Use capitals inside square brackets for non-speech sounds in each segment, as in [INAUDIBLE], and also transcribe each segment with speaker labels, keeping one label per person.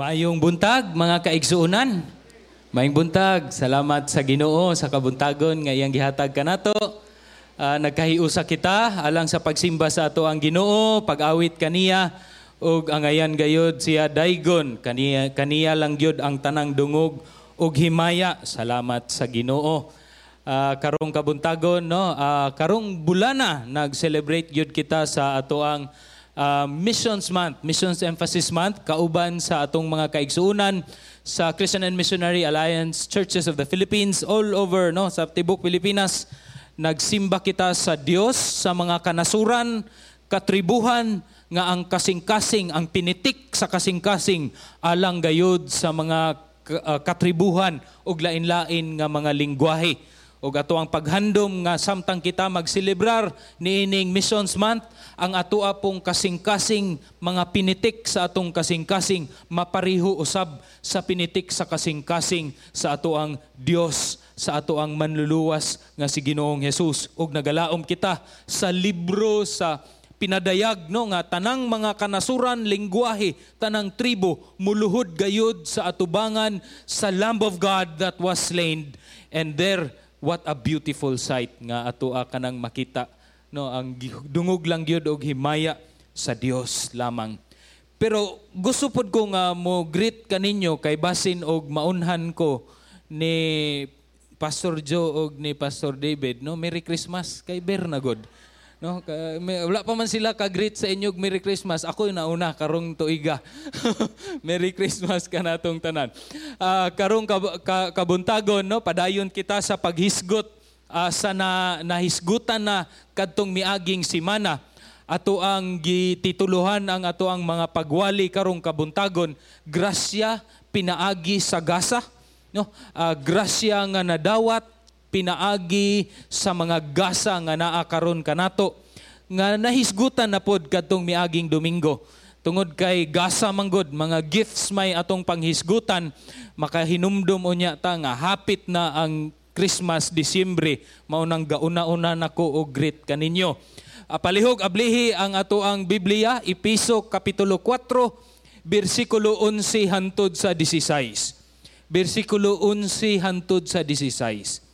Speaker 1: Maayong buntag, mga kaigsuunan. Maayong buntag, salamat sa Ginoo sa kabuntagon nga iyang gihatag kanato. Uh, nagkahiusa kita alang sa pagsimba sa ato ang Ginoo, pag-awit kaniya ug angayan gayod siya daygon kaniya kaniya lang gyud ang tanang dungog ug himaya. Salamat sa Ginoo. Uh, karong kabuntagon no, uh, karong bulana nag-celebrate gyud kita sa ato ang uh, Missions Month, Missions Emphasis Month, kauban sa atong mga kaigsuunan sa Christian and Missionary Alliance Churches of the Philippines all over no sa tibok Pilipinas. Nagsimba kita sa Dios sa mga kanasuran, katribuhan nga ang kasing-kasing, ang pinitik sa kasing-kasing alang gayud sa mga uh, katribuhan ug lain-lain nga mga lingwahe ug ato ang paghandom nga samtang kita magselebrar niining Missions Month ang ato pong kasing-kasing mga pinitik sa atong kasing-kasing mapariho usab sa pinitik sa kasing-kasing sa ato ang Dios sa ato ang manluluwas nga si Ginoong Hesus. Ug nagalaom kita sa libro sa pinadayag no nga tanang mga kanasuran lingwahe tanang tribo muluhod gayud sa atubangan sa Lamb of God that was slain. And there what a beautiful sight nga ato kanang makita no ang dungog lang gyud og himaya sa Dios lamang. Pero gusto pod ko nga mo greet kaninyo kay basin og maunhan ko ni Pastor Joe og ni Pastor David no? Merry Christmas kay Bernagod No, may, wala pa man sila ka-greet sa inyo Merry Christmas. Ako yung nauna karong tuiga. [LAUGHS] Merry Christmas ka natong tanan. Uh, karong kab- ka- kabuntagon no, padayon kita sa paghisgot uh, sa na, nahisgutan na kadtong miaging simana ato ang gitituluhan ang ato ang mga pagwali karong kabuntagon grasya pinaagi sa gasa no uh, grasya nga nadawat pinaagi sa mga gasa nga naa karon kanato nga nahisgutan na pod kadtong miaging Domingo. Tungod kay gasa manggod mga gifts may atong panghisgutan makahinumdum unya ta nga hapit na ang Christmas Disyembre. Mao nang gauna-una nako og greet kaninyo. Palihog ablihi ang ato ang Biblia Episo kapitulo 4 bersikulo 11 hantod sa 16 bersikulo 11 hantod sa 16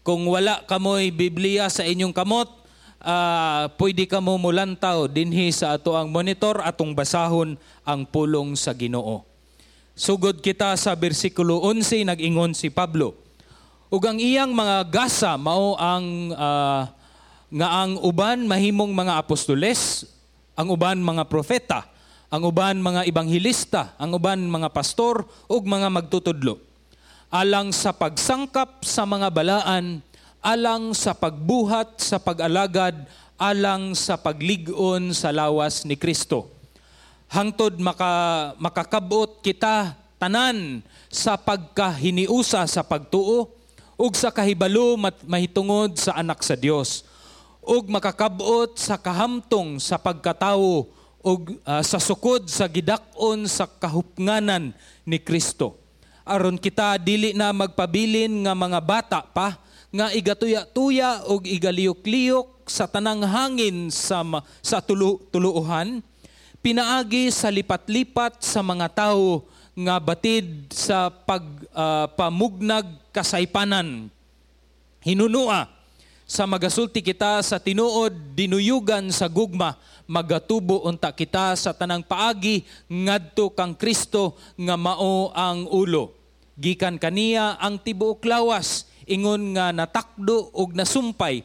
Speaker 1: kung wala kamoy Biblia sa inyong kamot, uh, pwede ka mo mulantaw dinhi sa ato ang monitor atong basahon ang pulong sa Ginoo. Sugod kita sa bersikulo 11 nag-ingon si Pablo. Ug ang iyang mga gasa mao ang uh, nga ang uban mahimong mga apostoles, ang uban mga profeta, ang uban mga ibanghilista, ang uban mga pastor ug mga magtutudlo alang sa pagsangkap sa mga balaan, alang sa pagbuhat sa pag-alagad, alang sa pagligon sa lawas ni Kristo. Hangtod maka, makakabot kita tanan sa pagkahiniusa sa pagtuo ug sa kahibalo mahitungod sa anak sa Dios ug makakabot sa kahamtong sa pagkatawo ug uh, sa sukod sa gidakon sa kahupnganan ni Kristo aron kita dili na magpabilin nga mga bata pa nga igatuya-tuya og igaliyok-liyok sa tanang hangin sa sa tulu, tuluuhan pinaagi sa lipat-lipat sa mga tao nga batid sa pagpamugnag uh, kasaypanan. Hinunua sa magasulti kita sa tinuod dinuyugan sa gugma magatubo unta kita sa tanang paagi ngadto kang Kristo nga mao ang ulo gikan kaniya ang tibuok lawas ingon nga natakdo og nasumpay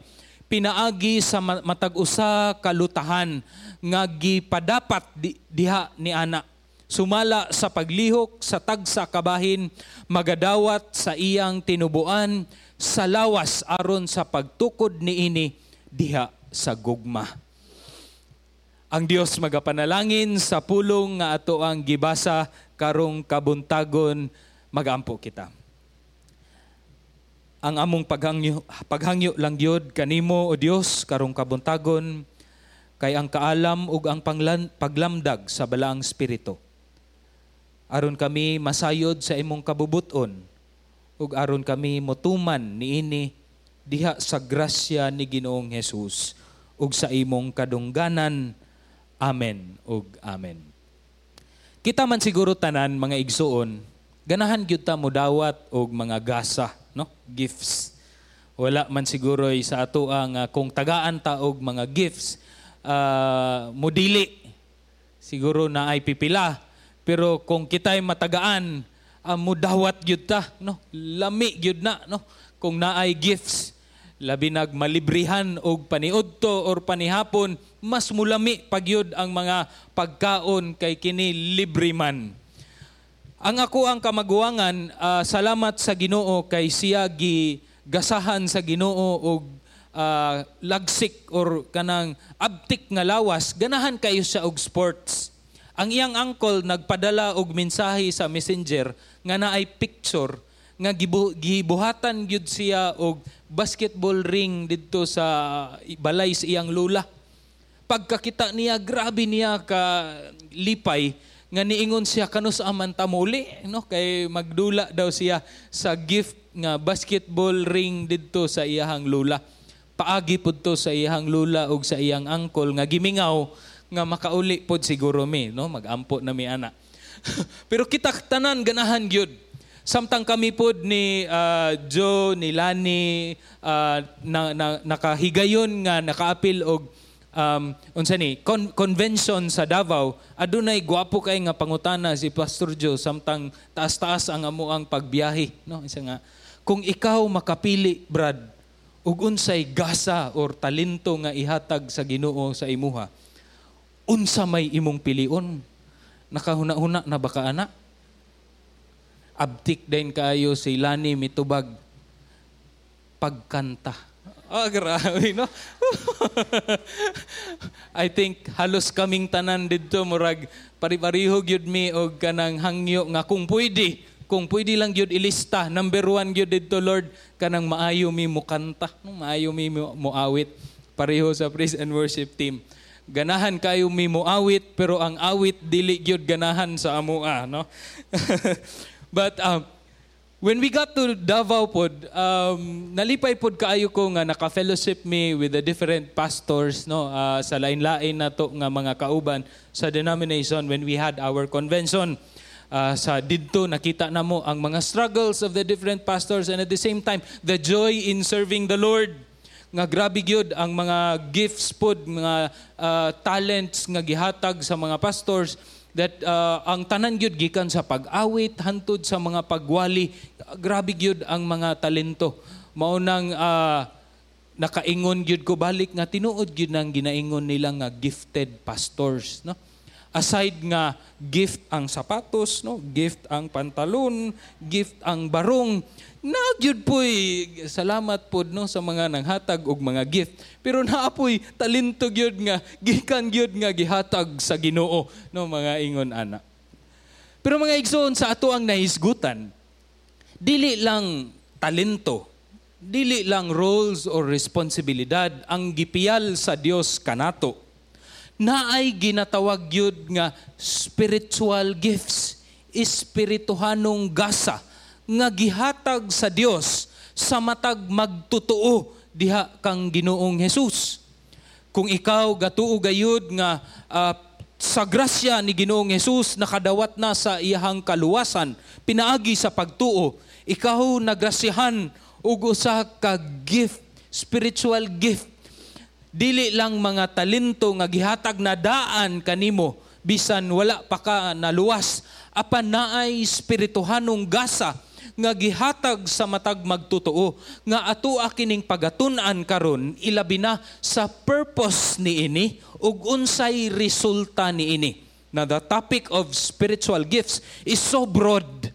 Speaker 1: pinaagi sa matag usa kalutahan nga gipadapat di, diha ni ana. Sumala sa paglihok sa tagsa kabahin magadawat sa iyang tinubuan sa lawas aron sa pagtukod niini diha sa gugma. Ang Dios magapanalangin sa pulong nga ato ang gibasa karong kabuntagon magampo kita. Ang among paghangyo, paghangyo lang yod kanimo o Dios karong kabuntagon kay ang kaalam ug ang panglan, paglamdag sa balaang spirito. Aron kami masayod sa imong kabubuton ug aron kami motuman niini diha sa grasya ni Ginoong Hesus ug sa imong kadungganan. Amen ug amen. Kita man siguro tanan mga igsuon, ganahan gyud ta mo dawat og mga gasa, no? Gifts. Wala man siguro sa ato ang uh, kung tagaan ta og mga gifts, uh, modili. Siguro na ay pipila. Pero kung kita'y matagaan, uh, mudawat gyud ta, no? Lami gyud na, no? Kung naay gifts, labi nag malibrihan og paniudto or panihapon mas mulami pagyud ang mga pagkaon kay kini libre man. Ang ako ang kamaguangan, uh, salamat sa Ginoo kay siya gi gasahan sa Ginoo og uh, lagsik or kanang abtik nga lawas, ganahan kayo sa og sports. Ang iyang uncle nagpadala og mensahe sa messenger nga naay picture nga gibuhatan gyud siya og basketball ring didto sa balay sa iyang lula pagkakita niya, grabe niya ka lipay, nga niingon siya kanus aman tamuli, no? Kay magdula daw siya sa gift nga basketball ring didto sa iyahang lula. Paagi pud to sa iyahang lula ug sa iyang angkol nga gimingaw nga makauli pod siguro mi, no? Magampo na mi ana. [LAUGHS] Pero kita tanan ganahan gyud. Samtang kami pod ni uh, Joe, ni Lani, uh, na, na, nakahigayon nga nakaapil og um, unsa ni con- convention sa Davao adunay gwapo kay nga pangutana si Pastor Joe samtang taas-taas ang amo ang pagbiyahe no? Isa nga kung ikaw makapili brad ug unsay gasa or talento nga ihatag sa Ginoo sa imuha unsa may imong pilion? Nakahuna-huna na baka ana? Abtik din kaayo si Lani mitubag. Pagkanta Oh, grabe, no? [LAUGHS] I think halos kaming tanan didto murag pari-pariho gyud mi og kanang hangyo nga kung pwede, kung pwede lang gyud ilista, number one gyud didto Lord kanang maayo mi mo kanta, maayo mi mo awit pareho sa praise and worship team. Ganahan kayo mi mo awit pero ang awit dili gyud ganahan sa amoa, no? [LAUGHS] But um, When we got to Davao pod, um, nalipay pod kaayo ko nga naka-fellowship me with the different pastors no uh, sa lain-lain na to nga mga kauban sa denomination when we had our convention. Uh, sa didto nakita na mo ang mga struggles of the different pastors and at the same time the joy in serving the Lord nga grabe gyud ang mga gifts pod mga uh, talents nga gihatag sa mga pastors that uh, ang tanan gyud gikan sa pag-awit hantud sa mga pagwali. Grabe gyud ang mga talento. Mao nang uh, nakaingon gyud ko balik nga tinuod gyud nang ginaingon nila nga gifted pastors no? Aside nga gift ang sapatos no? Gift ang pantalon gift ang barong Nagyud po'y salamat pod no sa mga nanghatag og mga gift. Pero naapoy talento gyud nga gikan gyud nga gihatag sa Ginoo no mga ingon ana. Pero mga igsoon sa ato ang nahisgutan, dili lang talento, dili lang roles or responsibilidad ang gipiyal sa Dios kanato. Naay ginatawag gyud nga spiritual gifts, espirituhanong gasa nga gihatag sa Dios sa matag magtutuo diha kang Ginoong Hesus. Kung ikaw gatuo gayud nga uh, sa grasya ni Ginoong Hesus nakadawat na sa iyahang kaluwasan, pinaagi sa pagtuo, ikaw nagrasyahan ug usa ka gift, spiritual gift. Dili lang mga talento nga gihatag na daan kanimo bisan wala pa ka naluwas apan naay espirituhanong gasa nga gihatag sa matag magtutuo nga ato kining pagatun-an karon ilabi na sa purpose ni ini ug unsay resulta ni ini. Na the topic of spiritual gifts is so broad.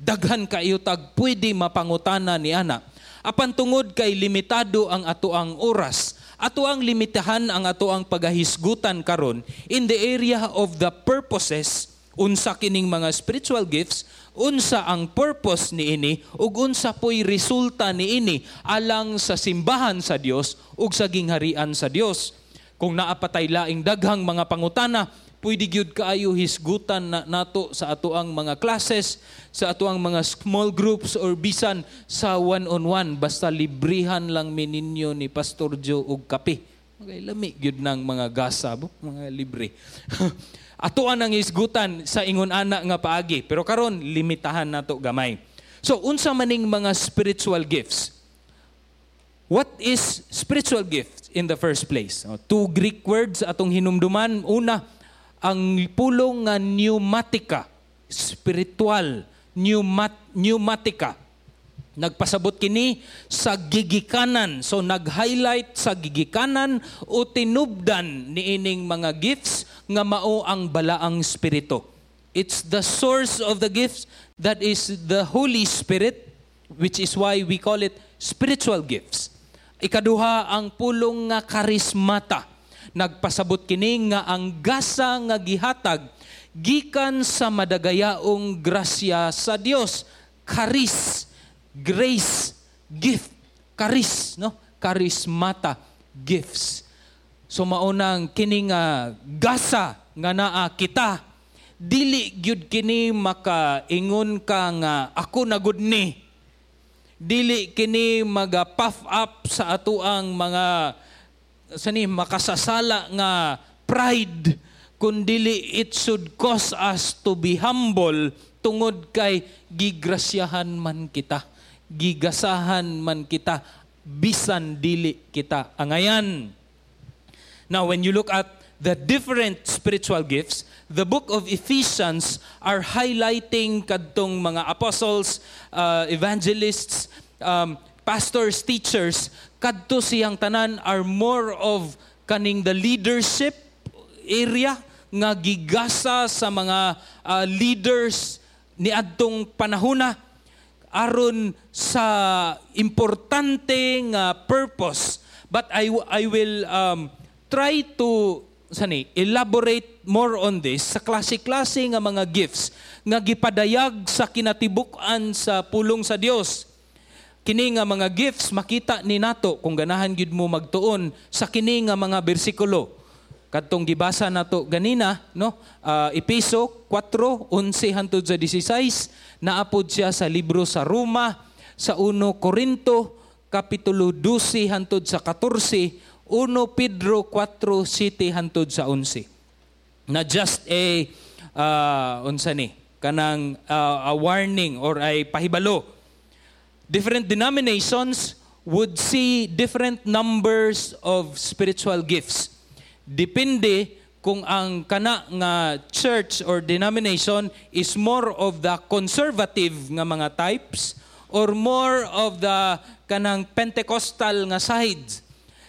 Speaker 1: Daghan kayo tag pwede mapangutana ni ana. Apan tungod kay limitado ang ato ang oras, ato ang limitahan ang ato ang pagahisgutan karon in the area of the purposes unsa kining mga spiritual gifts unsa ang purpose ni ini ug unsa po'y resulta ni ini alang sa simbahan sa Dios ug sa gingharian sa Dios. Kung naapatay laing daghang mga pangutana, pwede gyud kaayo hisgutan na nato sa ato ang mga classes, sa ato ang mga small groups or bisan sa one-on-one basta librihan lang mininyo ni Pastor Joe og kape Okay, lami gyud ng mga gasa, mga libre. [LAUGHS] Atuan ang isgutan sa ingon ana nga paagi, pero karon limitahan nato gamay. So unsa maning mga spiritual gifts? What is spiritual gift in the first place? Oh, two Greek words atong hinumduman. Una, ang pulong nga pneumatica, spiritual, pneumat, pneumatica. Nagpasabot kini sa gigikanan. So nag-highlight sa gigikanan o tinubdan ni ining mga gifts nga mao ang balaang spirito. It's the source of the gifts that is the Holy Spirit which is why we call it spiritual gifts. Ikaduha ang pulong nga karismata. Nagpasabot kini nga ang gasa nga gihatag gikan sa madagayaong grasya sa Dios. Karis grace, gift, charis, no? Charismata, gifts. So maunang kining uh, gasa nga naa kita dili gyud kini makaingon ka nga ako na gud ni dili kini maga puff up sa atuang mga sani makasasala nga pride kun dili it should cause us to be humble tungod kay gigrasyahan man kita gigasahan man kita bisan dili kita angayan. Now when you look at the different spiritual gifts, the book of Ephesians are highlighting kadtong mga apostles, uh, evangelists, um, pastors, teachers, kadto siyang tanan are more of kaning the leadership area nga gigasa sa mga uh, leaders ni adtong panahuna aron sa importante nga purpose. But I I will um, try to sani elaborate more on this sa klase-klase nga mga gifts nga gipadayag sa kinatibuk-an sa pulong sa Dios kini nga mga gifts makita ni nato kung ganahan gyud mo magtuon sa kini nga mga bersikulo Kadtong gibasa nato ganina, no? Uh, Episo 4:11 hangtod sa 16, naapod siya sa libro sa Roma, sa 1 Korinto kapitulo 12 hangtod sa 14, 1 Pedro 4:7 hangtod sa 11. Na just a uh, unsa ni kanang uh, a warning or ay pahibalo. Different denominations would see different numbers of spiritual gifts Depende kung ang kana nga church or denomination is more of the conservative nga mga types or more of the kanang Pentecostal nga sides.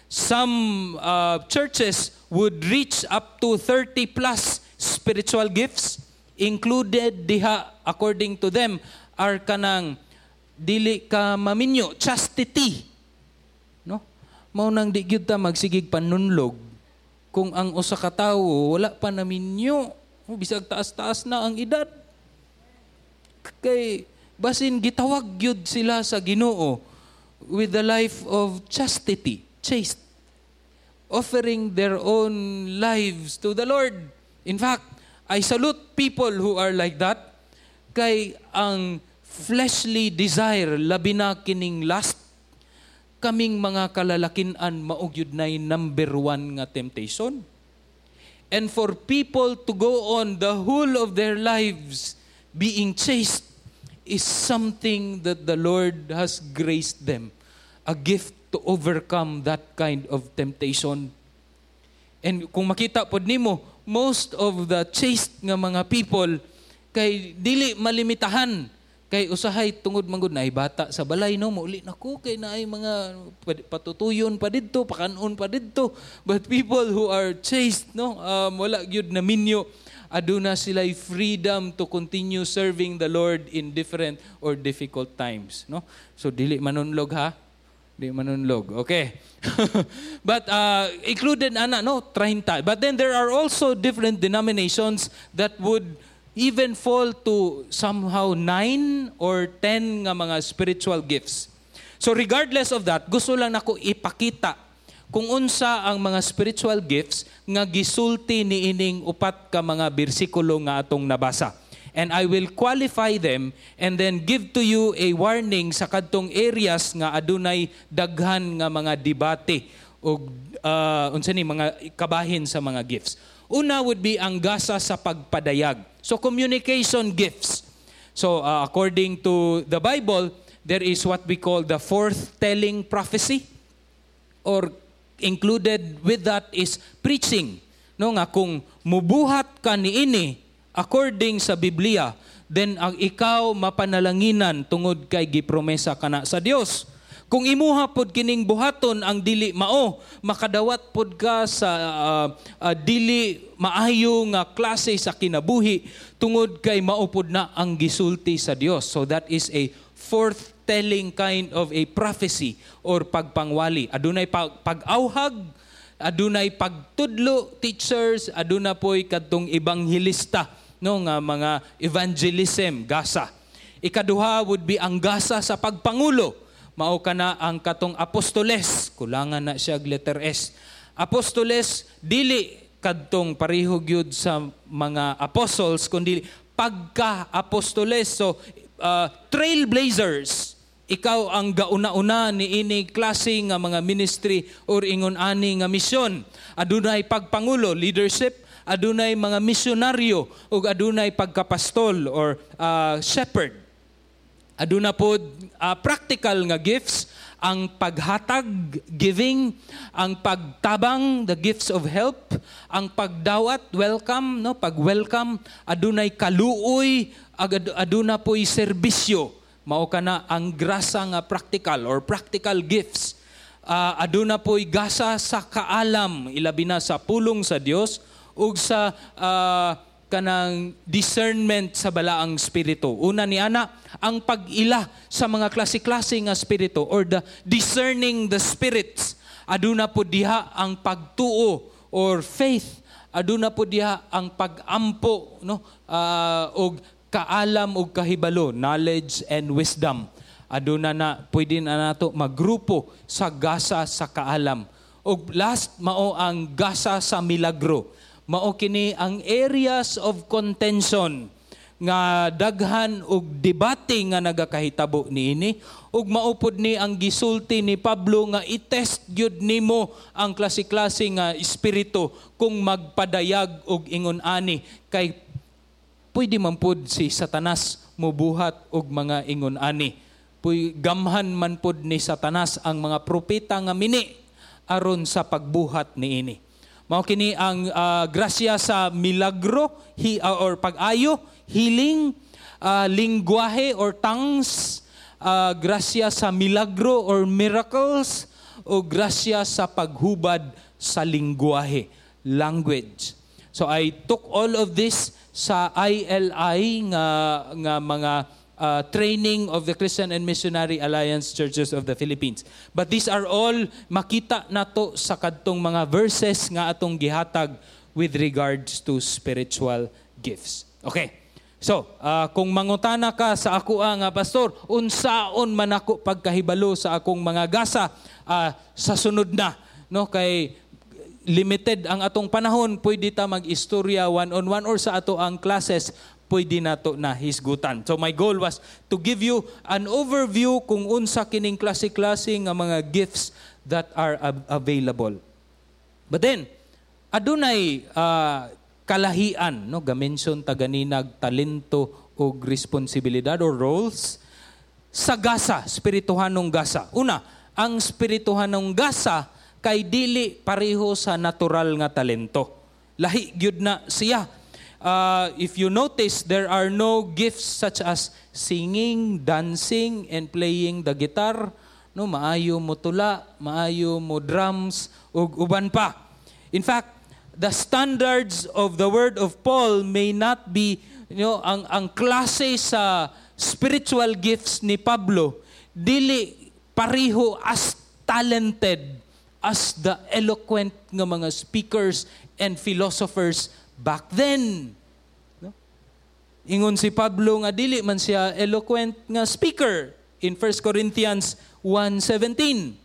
Speaker 1: Some uh, churches would reach up to 30 plus spiritual gifts included diha according to them are kanang dili ka maminyo chastity. No? Mao nang di gyud ta magsigig panunlog kung ang usa ka tawo wala pa naminyo, bisag taas-taas na ang edad. Kay basin gitawag gyud sila sa Ginoo with the life of chastity, chaste, offering their own lives to the Lord. In fact, I salute people who are like that kay ang fleshly desire labi na kining lust kaming mga kalalakinan maugyud na number one nga temptation. And for people to go on the whole of their lives being chaste is something that the Lord has graced them. A gift to overcome that kind of temptation. And kung makita pod nimo, most of the chaste nga mga people kay dili malimitahan Kay usahay tungod manggod na bata sa balay no mauli nako kay naay mga patutuyon pa didto, pakanon pa didto. But people who are chaste no um, wala gyud na minyo aduna sila freedom to continue serving the Lord in different or difficult times no. So dili manunlog ha. Di manunlog. Okay. [LAUGHS] But uh, included ana no 30. But then there are also different denominations that would even fall to somehow nine or ten nga mga spiritual gifts. So regardless of that, gusto lang nako ipakita kung unsa ang mga spiritual gifts nga gisulti ni ining upat ka mga bersikulo nga atong nabasa. And I will qualify them and then give to you a warning sa kadtong areas nga adunay daghan nga mga debate og uh, unsa ni mga kabahin sa mga gifts. Una would be ang gasa sa pagpadayag. So communication gifts. So uh, according to the Bible, there is what we call the forth-telling prophecy or included with that is preaching. No nga kung mubuhat ka niini according sa Biblia, then ang ikaw mapanalanginan tungod kay gipromesa kana sa Dios. Kung imuha pod kining buhaton ang dili mao, makadawat pod ka sa uh, uh, dili maayo nga klase sa kinabuhi tungod kay mao pod na ang gisulti sa Dios. So that is a fourth telling kind of a prophecy or pagpangwali. Adunay pag- pag-awhag, adunay pagtudlo teachers, aduna poy kadtong ebanghilista no nga mga evangelism gasa. Ikaduha would be ang gasa sa pagpangulo. Mao kana ang katong apostoles, kulangan na siya letter S. Apostoles dili kadtong pareho gyud sa mga apostles kundi pagka apostoles so uh, trailblazers. Ikaw ang gauna-una ni ini klase nga mga ministry or ingon ani nga misyon. Adunay pagpangulo leadership. Adunay mga misyonaryo. Ug adunay pagkapastol or uh, shepherd aduna pod uh, practical nga gifts. Ang paghatag giving. Ang pagtabang the gifts of help. Ang pagdawat welcome no? Pag welcome adunay kaluoy. Aduna po'y serbisyo. Mao kana ang grasa nga practical or practical gifts. Uh, aduna po'y gasa sa kaalam. Ilabi na sa pulong sa Dios ug sa uh, kanang discernment sa balaang spirito. Una ni ana ang pag-ila sa mga klase-klase nga spirito or the discerning the spirits. Aduna po diha ang pagtuo or faith. Aduna po diha ang pag-ampo no uh, og kaalam ug kahibalo, knowledge and wisdom. Aduna na pwede na nato magrupo sa gasa sa kaalam. Ug last mao ang gasa sa milagro. Mao kini ang areas of contention nga daghan og debate nga nagakahitabo niini ug maupod ni ang gisulti ni Pablo nga i-test gyud nimo ang klase-klase nga espiritu kung magpadayag og ingon ani kay pwede man pud si Satanas mubuhat og mga ingon ani. Puy gamhan man pud ni Satanas ang mga propeta nga mini aron sa pagbuhat niini. Mao kini ang uh, grasya sa milagro hi, uh, or pag-ayo, healing, uh, lingwahe or tongues, uh, grasya sa milagro or miracles o grasya sa paghubad sa lingwahe, language. So I took all of this sa ILI nga nga mga uh, training of the Christian and Missionary Alliance Churches of the Philippines. But these are all makita nato sa kadtong mga verses nga atong gihatag with regards to spiritual gifts. Okay. So, uh, kung mangutana ka sa ako ah, nga pastor, unsaon man ako pagkahibalo sa akong mga gasa uh, sa sunod na no kay limited ang atong panahon, pwede ta mag-istorya one-on-one or sa ato ang classes, pwede nato na hisgutan. So my goal was to give you an overview kung unsa kining klase-klase nga mga gifts that are available. But then, adunay uh, kalahian, no, gamention taganinag talento o responsibilidad or roles sa gasa, spirituhanong gasa. Una, ang spirituhanong gasa kay dili pareho sa natural nga talento. Lahi gyud na siya. Uh, if you notice, there are no gifts such as singing, dancing, and playing the guitar. No, maayo mo tula, maayo mo drums, ug uban pa. In fact, the standards of the word of Paul may not be, you know, ang ang klase sa spiritual gifts ni Pablo dili pareho as talented as the eloquent nga mga speakers and philosophers back then. No? Ingon si Pablo nga dili man siya eloquent nga speaker in 1 Corinthians 1:17.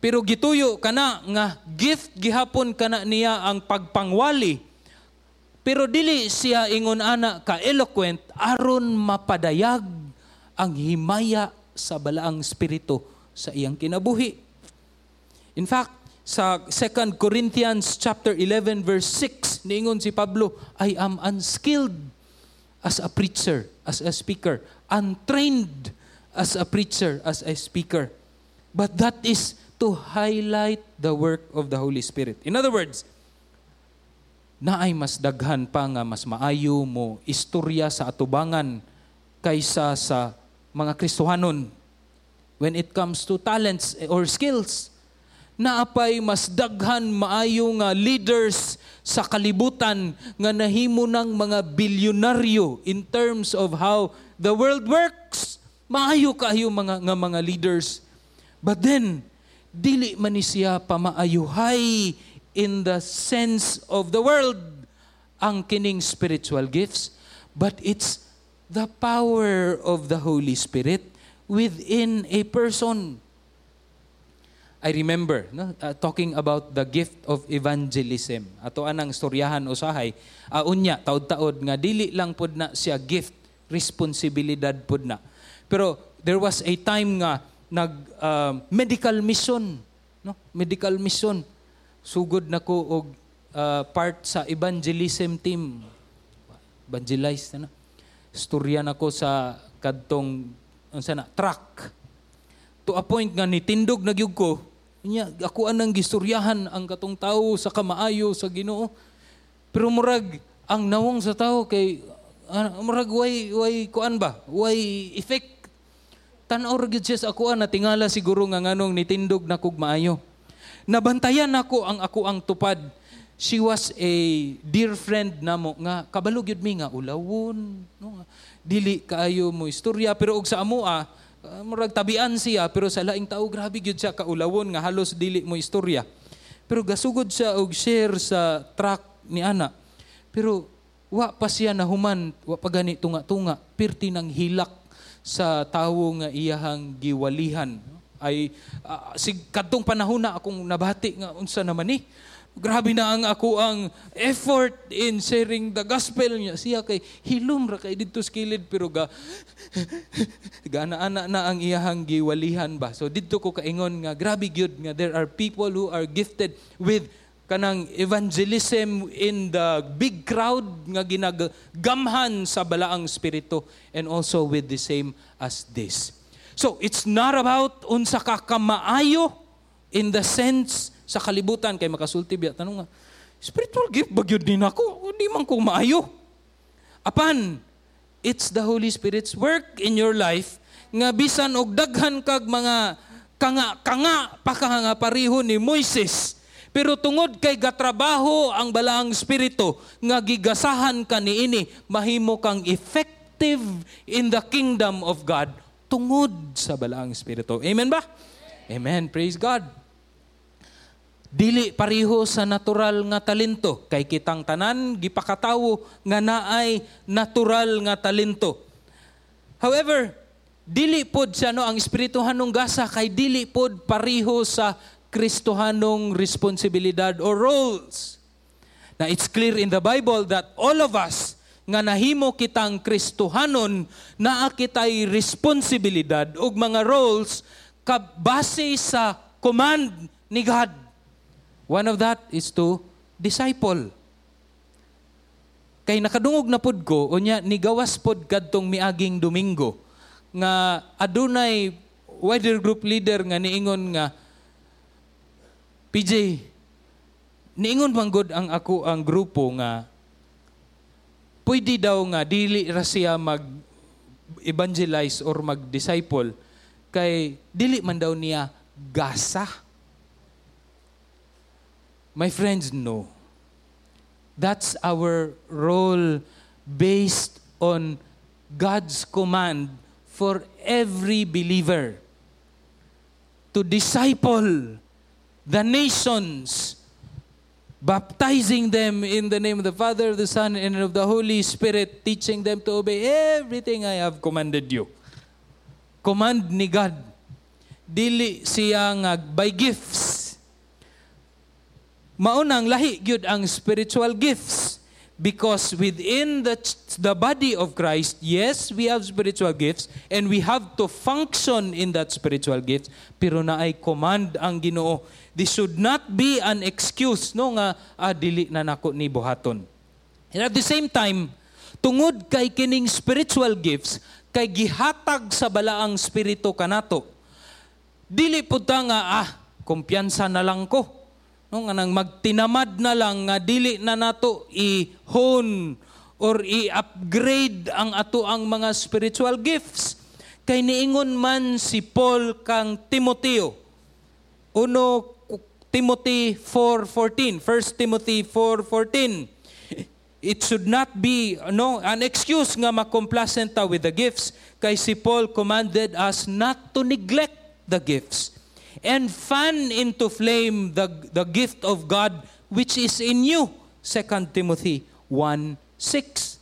Speaker 1: Pero gituyo kana nga gift gihapon kana niya ang pagpangwali. Pero dili siya ingon ana ka eloquent aron mapadayag ang himaya sa balaang espiritu sa iyang kinabuhi. In fact, sa 2 Corinthians chapter 11 verse 6 niingon si Pablo, I am unskilled as a preacher, as a speaker, untrained as a preacher, as a speaker. But that is to highlight the work of the Holy Spirit. In other words, naay mas daghan pa nga mas maayo mo istorya sa atubangan kaysa sa mga Kristohanon when it comes to talents or skills naapay mas daghan maayo nga leaders sa kalibutan nga nahimo ng mga bilyonaryo in terms of how the world works. Maayo kayo mga nga mga leaders. But then dili man ni siya pamaayuhay in the sense of the world ang kining spiritual gifts, but it's the power of the Holy Spirit within a person. I remember no, uh, talking about the gift of evangelism. Ato anang storyahan usahay, uh, unya taod-taod nga dili lang pud na siya gift, responsibilidad pud na. Pero there was a time nga nag uh, medical mission, no? Medical mission. Sugod nako og uh, part sa evangelism team. Evangelize na. Storya nako sa kadtong unsa na truck to a point nga nitindog na gyud ko Nya, ako anang gistoryahan ang katong tao sa kamaayo sa Ginoo. Pero murag ang nawong sa tao kay uh, murag way way kuan ba? Way effect. Tan-aw gyud siya sa ako na tingala siguro nga nganong nitindog na kog maayo. Nabantayan nako ang ako ang tupad. She was a dear friend namo nga kabalo gyud mi nga ulawon no dili kaayo mo istorya pero og sa amoa uh, murag tabian siya pero sa laing tao grabe gyud siya kaulawon nga halos dili mo istorya. Pero gasugod siya og share sa track ni ana. Pero wa pa siya nahuman, wa pa gani tunga-tunga, pirti nang hilak sa tawo nga iyahang giwalihan. Ay uh, sig kadtong panahon na akong nabati nga unsa naman ni Grabe na ang ako ang effort in sharing the gospel niya. Siya kay hilom ra kay dito skilid pero ga [LAUGHS] gana-ana na ang iyahang giwalihan ba. So dito ko kaingon nga grabe gyud nga there are people who are gifted with kanang evangelism in the big crowd nga ginagamhan sa balaang spirito and also with the same as this. So it's not about unsa ka kamaayo in the sense sa kalibutan kay makasulti biya tanong nga spiritual gift ba gyud din ako? Di man ko maayo. Apan it's the holy spirit's work in your life nga bisan og daghan kag mga kanga kanga pa nga pariho ni Moises. Pero tungod kay gatrabaho ang balaang espiritu nga gigasahan ka niini mahimo kang effective in the kingdom of God tungod sa balaang espiritu amen ba? Amen. Praise God dili pareho sa natural nga talento. Kay kitang tanan gipakatawo nga naay natural nga talento. However dili pod siya no ang espirituhanong gasa kay dili pod pareho sa kristohanong responsibilidad or roles. Na it's clear in the bible that all of us nga nahimo kitang kristohanon naa kitay responsibilidad ug mga roles kabase sa command ni God One of that is to disciple. Kay nakadungog na pod ko, unya nigawas pod kadtong miaging Domingo nga adunay wider group leader nga niingon nga PJ niingon man god ang ako ang grupo nga pwede daw nga dili ra siya mag evangelize or mag disciple kay dili man daw niya gasa My friends, no. That's our role based on God's command for every believer to disciple the nations, baptizing them in the name of the Father, the Son, and of the Holy Spirit, teaching them to obey everything I have commanded you. Command ni God. Dili siya nga by gifts maunang lahi gyud ang spiritual gifts because within the the body of Christ, yes, we have spiritual gifts and we have to function in that spiritual gifts, pero na ay command ang Ginoo. This should not be an excuse no nga ah, dili na nako ni buhaton. And at the same time, tungod kay kining spiritual gifts, kay gihatag sa balaang spirito kanato. Dili pud nga ah kumpiyansa na lang ko. No nga nang magtinamad na lang nga dili na nato i-hone or i-upgrade ang ato ang mga spiritual gifts. Kay niingon man si Paul kang Timoteo. Uno Timothy 4:14, 1 Timothy 4:14 it should not be no an excuse nga makomplacent ta with the gifts kay si Paul commanded us not to neglect the gifts and fan into flame the the gift of God which is in you. 2 Timothy 1:6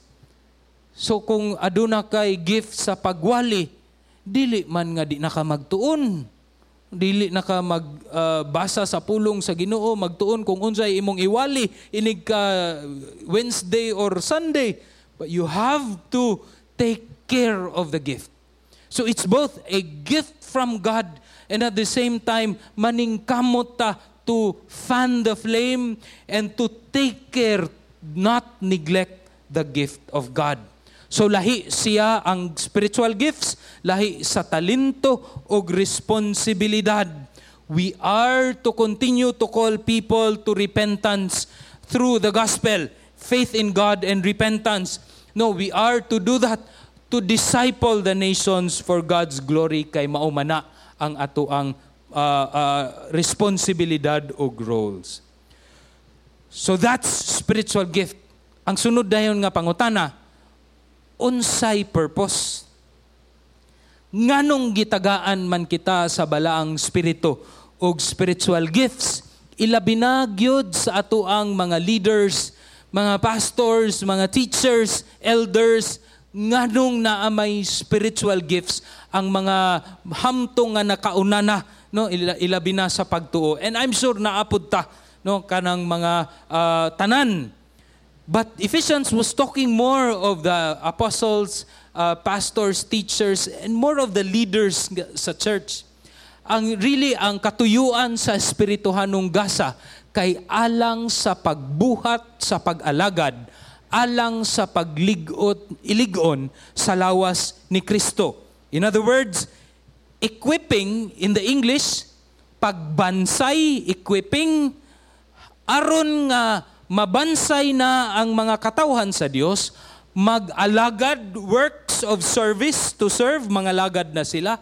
Speaker 1: So kung aduna kay gift sa pagwali dili man nga di na ka magtuon. Dili na ka magbasa uh, sa pulong sa Ginoo magtuon kung unsay imong iwali inig ka Wednesday or Sunday. But you have to take care of the gift. So it's both a gift from God and at the same time maningkamot ta to fan the flame and to take care not neglect the gift of God So lahi siya ang spiritual gifts, lahi sa talento o responsibilidad. We are to continue to call people to repentance through the gospel, faith in God and repentance. No, we are to do that to disciple the nations for God's glory kay maumana ang ato ang uh, uh, responsibilidad o roles. So that's spiritual gift. Ang sunod dayon nga pangutana, unsay purpose. Nganong gitagaan man kita sa balaang spirito o spiritual gifts, ilabi na gyud sa ato ang mga leaders, mga pastors, mga teachers, elders, nganong naamay spiritual gifts ang mga hamtong nga nakauna na no? Ilabi na sa pagtuo. And I'm sure naapod ta no? Kanang mga uh, tanan. But Ephesians was talking more of the apostles, uh, pastors, teachers, and more of the leaders sa church. Ang really ang katuyuan sa espirituhanong gasa kay alang sa pagbuhat sa pag-alagad, alang sa pagligot iligon sa lawas ni Kristo. In other words, equipping in the English, pagbansay, equipping aron nga mabansay na ang mga katawhan sa Dios, mag-alagad works of service to serve, mga lagad na sila.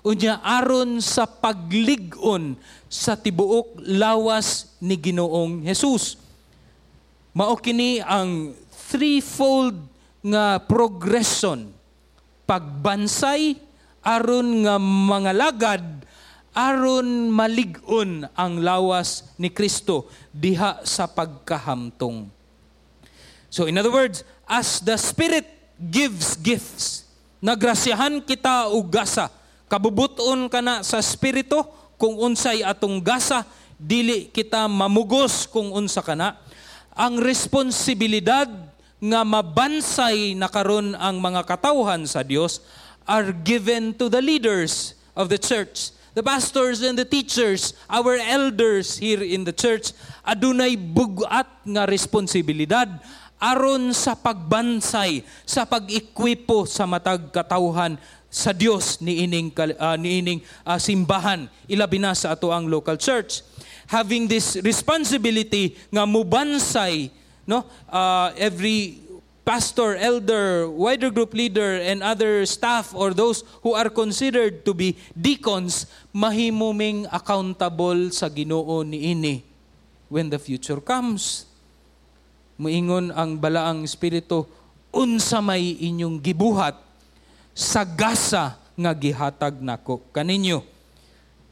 Speaker 1: Unya aron sa pagligon sa tibuok lawas ni Ginoong Hesus. Mao kini ang threefold nga progression. Pagbansay aron nga mga lagad aron maligon ang lawas ni Kristo diha sa pagkahamtong. So in other words, as the Spirit gives gifts, nagrasyahan kita og gasa, kabubuton ka na sa Espiritu kung unsay atong gasa, dili kita mamugos kung unsa kana. Ang responsibilidad nga mabansay na karon ang mga katawhan sa Dios are given to the leaders of the church. The pastors and the teachers, our elders here in the church, adunay bugat nga responsibilidad aron sa pagbansay, sa pag-ekwipo sa matag katawhan sa Dios ni ining uh, ni ining uh, simbahan. Ilabi na sa ato ang local church. Having this responsibility nga mubansay no uh, every pastor, elder, wider group leader, and other staff or those who are considered to be deacons, mahimuming accountable sa ginoo ni ini when the future comes. Muingon ang balaang espiritu, unsa may inyong gibuhat sa gasa nga gihatag nako kaninyo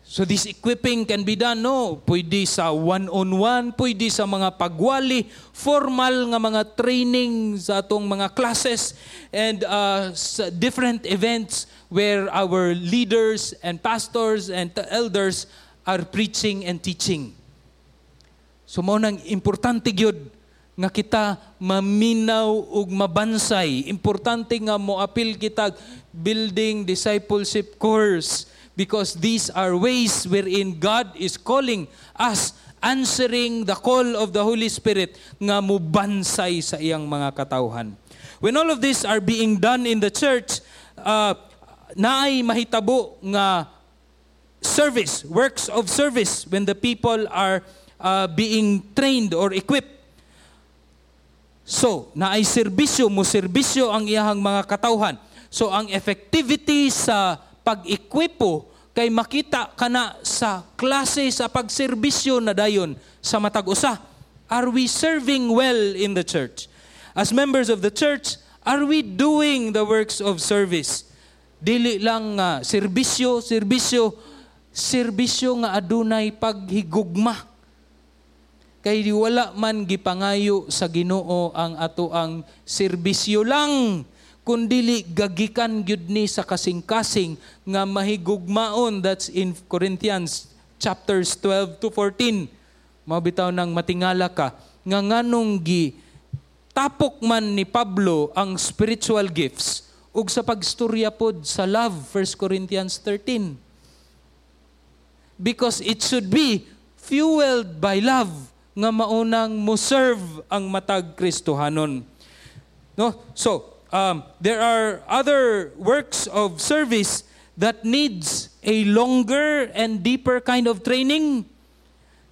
Speaker 1: So this equipping can be done, no? Pwede sa one-on-one, pwede sa mga pagwali, formal nga mga training sa atong mga classes, and uh, sa different events where our leaders and pastors and elders are preaching and teaching. So mo nang importante gyud nga kita maminaw ug mabansay. Importante nga mo apil kita building discipleship course because these are ways wherein God is calling us answering the call of the Holy Spirit nga mubansay sa iyang mga katawhan. When all of these are being done in the church, uh, naay mahitabo nga service, works of service when the people are uh, being trained or equipped. So, naay serbisyo mo serbisyo ang iyahang mga katawhan. So, ang effectivity sa pag-ekwipo kay makita kana sa klase sa pagserbisyo na dayon sa matag usa. Are we serving well in the church? As members of the church, are we doing the works of service? Dili lang uh, serbisyo, serbisyo, serbisyo nga adunay paghigugma. Kay wala man gipangayo sa Ginoo ang ato ang serbisyo lang kundili gagikan gyud ni sa kasing-kasing nga mahigugmaon that's in Corinthians chapters 12 to 14 mabitaw nang matingala ka nga nganong gi tapok man ni Pablo ang spiritual gifts ug sa pagstorya pod sa love 1 Corinthians 13 because it should be fueled by love nga maunang mo serve ang matag Kristohanon. No? So um, there are other works of service that needs a longer and deeper kind of training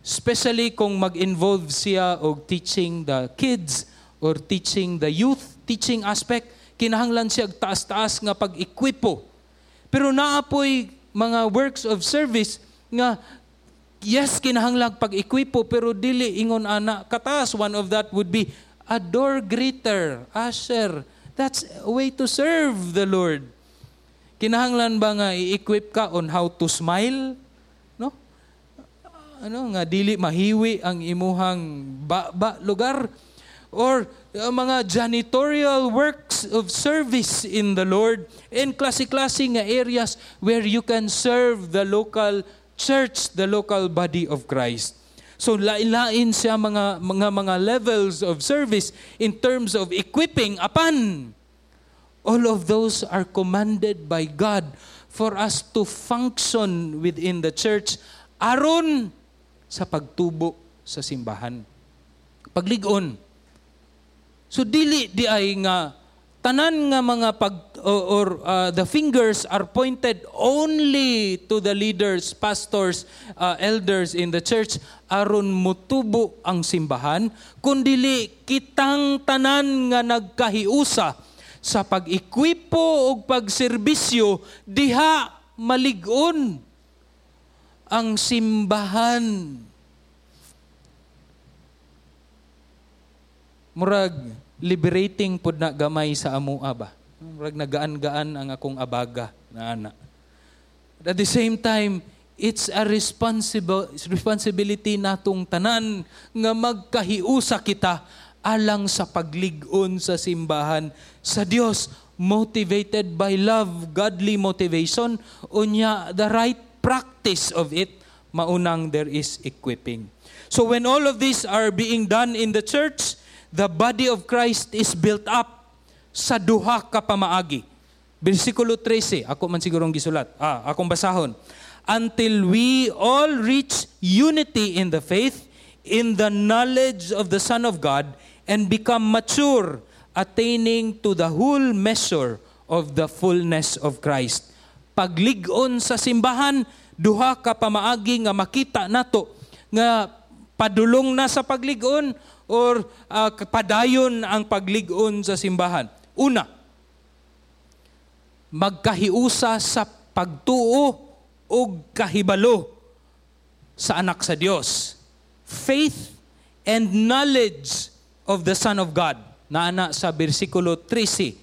Speaker 1: especially kung mag-involve siya og teaching the kids or teaching the youth, teaching aspect, kinahanglan siya taas-taas nga pag-ekwipo. Pero naapoy mga works of service nga yes kinahanglan pag-ekwipo pero dili ingon ana kataas one of that would be a door greeter, usher. That's a way to serve the Lord. Kinahanglan ba nga i-equip ka on how to smile? No? Ano nga dili mahiwi ang imuhang ba, ba lugar? or uh, mga janitorial works of service in the Lord and klase-klase nga areas where you can serve the local church, the local body of Christ. So lain-lain siya mga mga mga levels of service in terms of equipping apan all of those are commanded by God for us to function within the church aron sa pagtubo sa simbahan. Pagligon, So dili di ay nga tanan nga mga pag or, or uh, the fingers are pointed only to the leaders, pastors, uh, elders in the church aron mutubo ang simbahan kundili kitang tanan nga nagkahiusa sa pag-ekwipo ug pagserbisyo diha maligon ang simbahan murag liberating pud na gamay sa amua ba. Murag nagaan-gaan ang akong abaga na ana. At the same time, it's a responsible responsibility natong tanan nga magkahiusa kita alang sa paglig-on sa simbahan sa Dios motivated by love, godly motivation, unya the right practice of it, maunang there is equipping. So when all of these are being done in the church, the body of Christ is built up sa duha ka pamaagi. Versikulo 13, ako man sigurong gisulat. Ah, akong basahon. Until we all reach unity in the faith, in the knowledge of the Son of God, and become mature, attaining to the whole measure of the fullness of Christ. Pagligon sa simbahan, duha ka pamaagi nga makita nato nga padulong na sa pagligon or uh, padayon ang pagligon sa simbahan. Una, magkahiusa sa pagtuo o kahibalo sa anak sa Dios. Faith and knowledge of the Son of God. Na ana sa bersikulo 13.